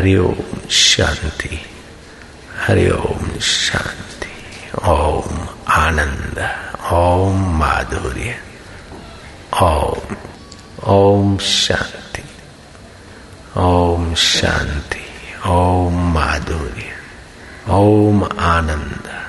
हरिओम शांति हरिओम शांति, ओम आनंद, ओम माधुर्य, ओम ओम शांति ओम शांति, ओम माधुर्य, ओम आनंद।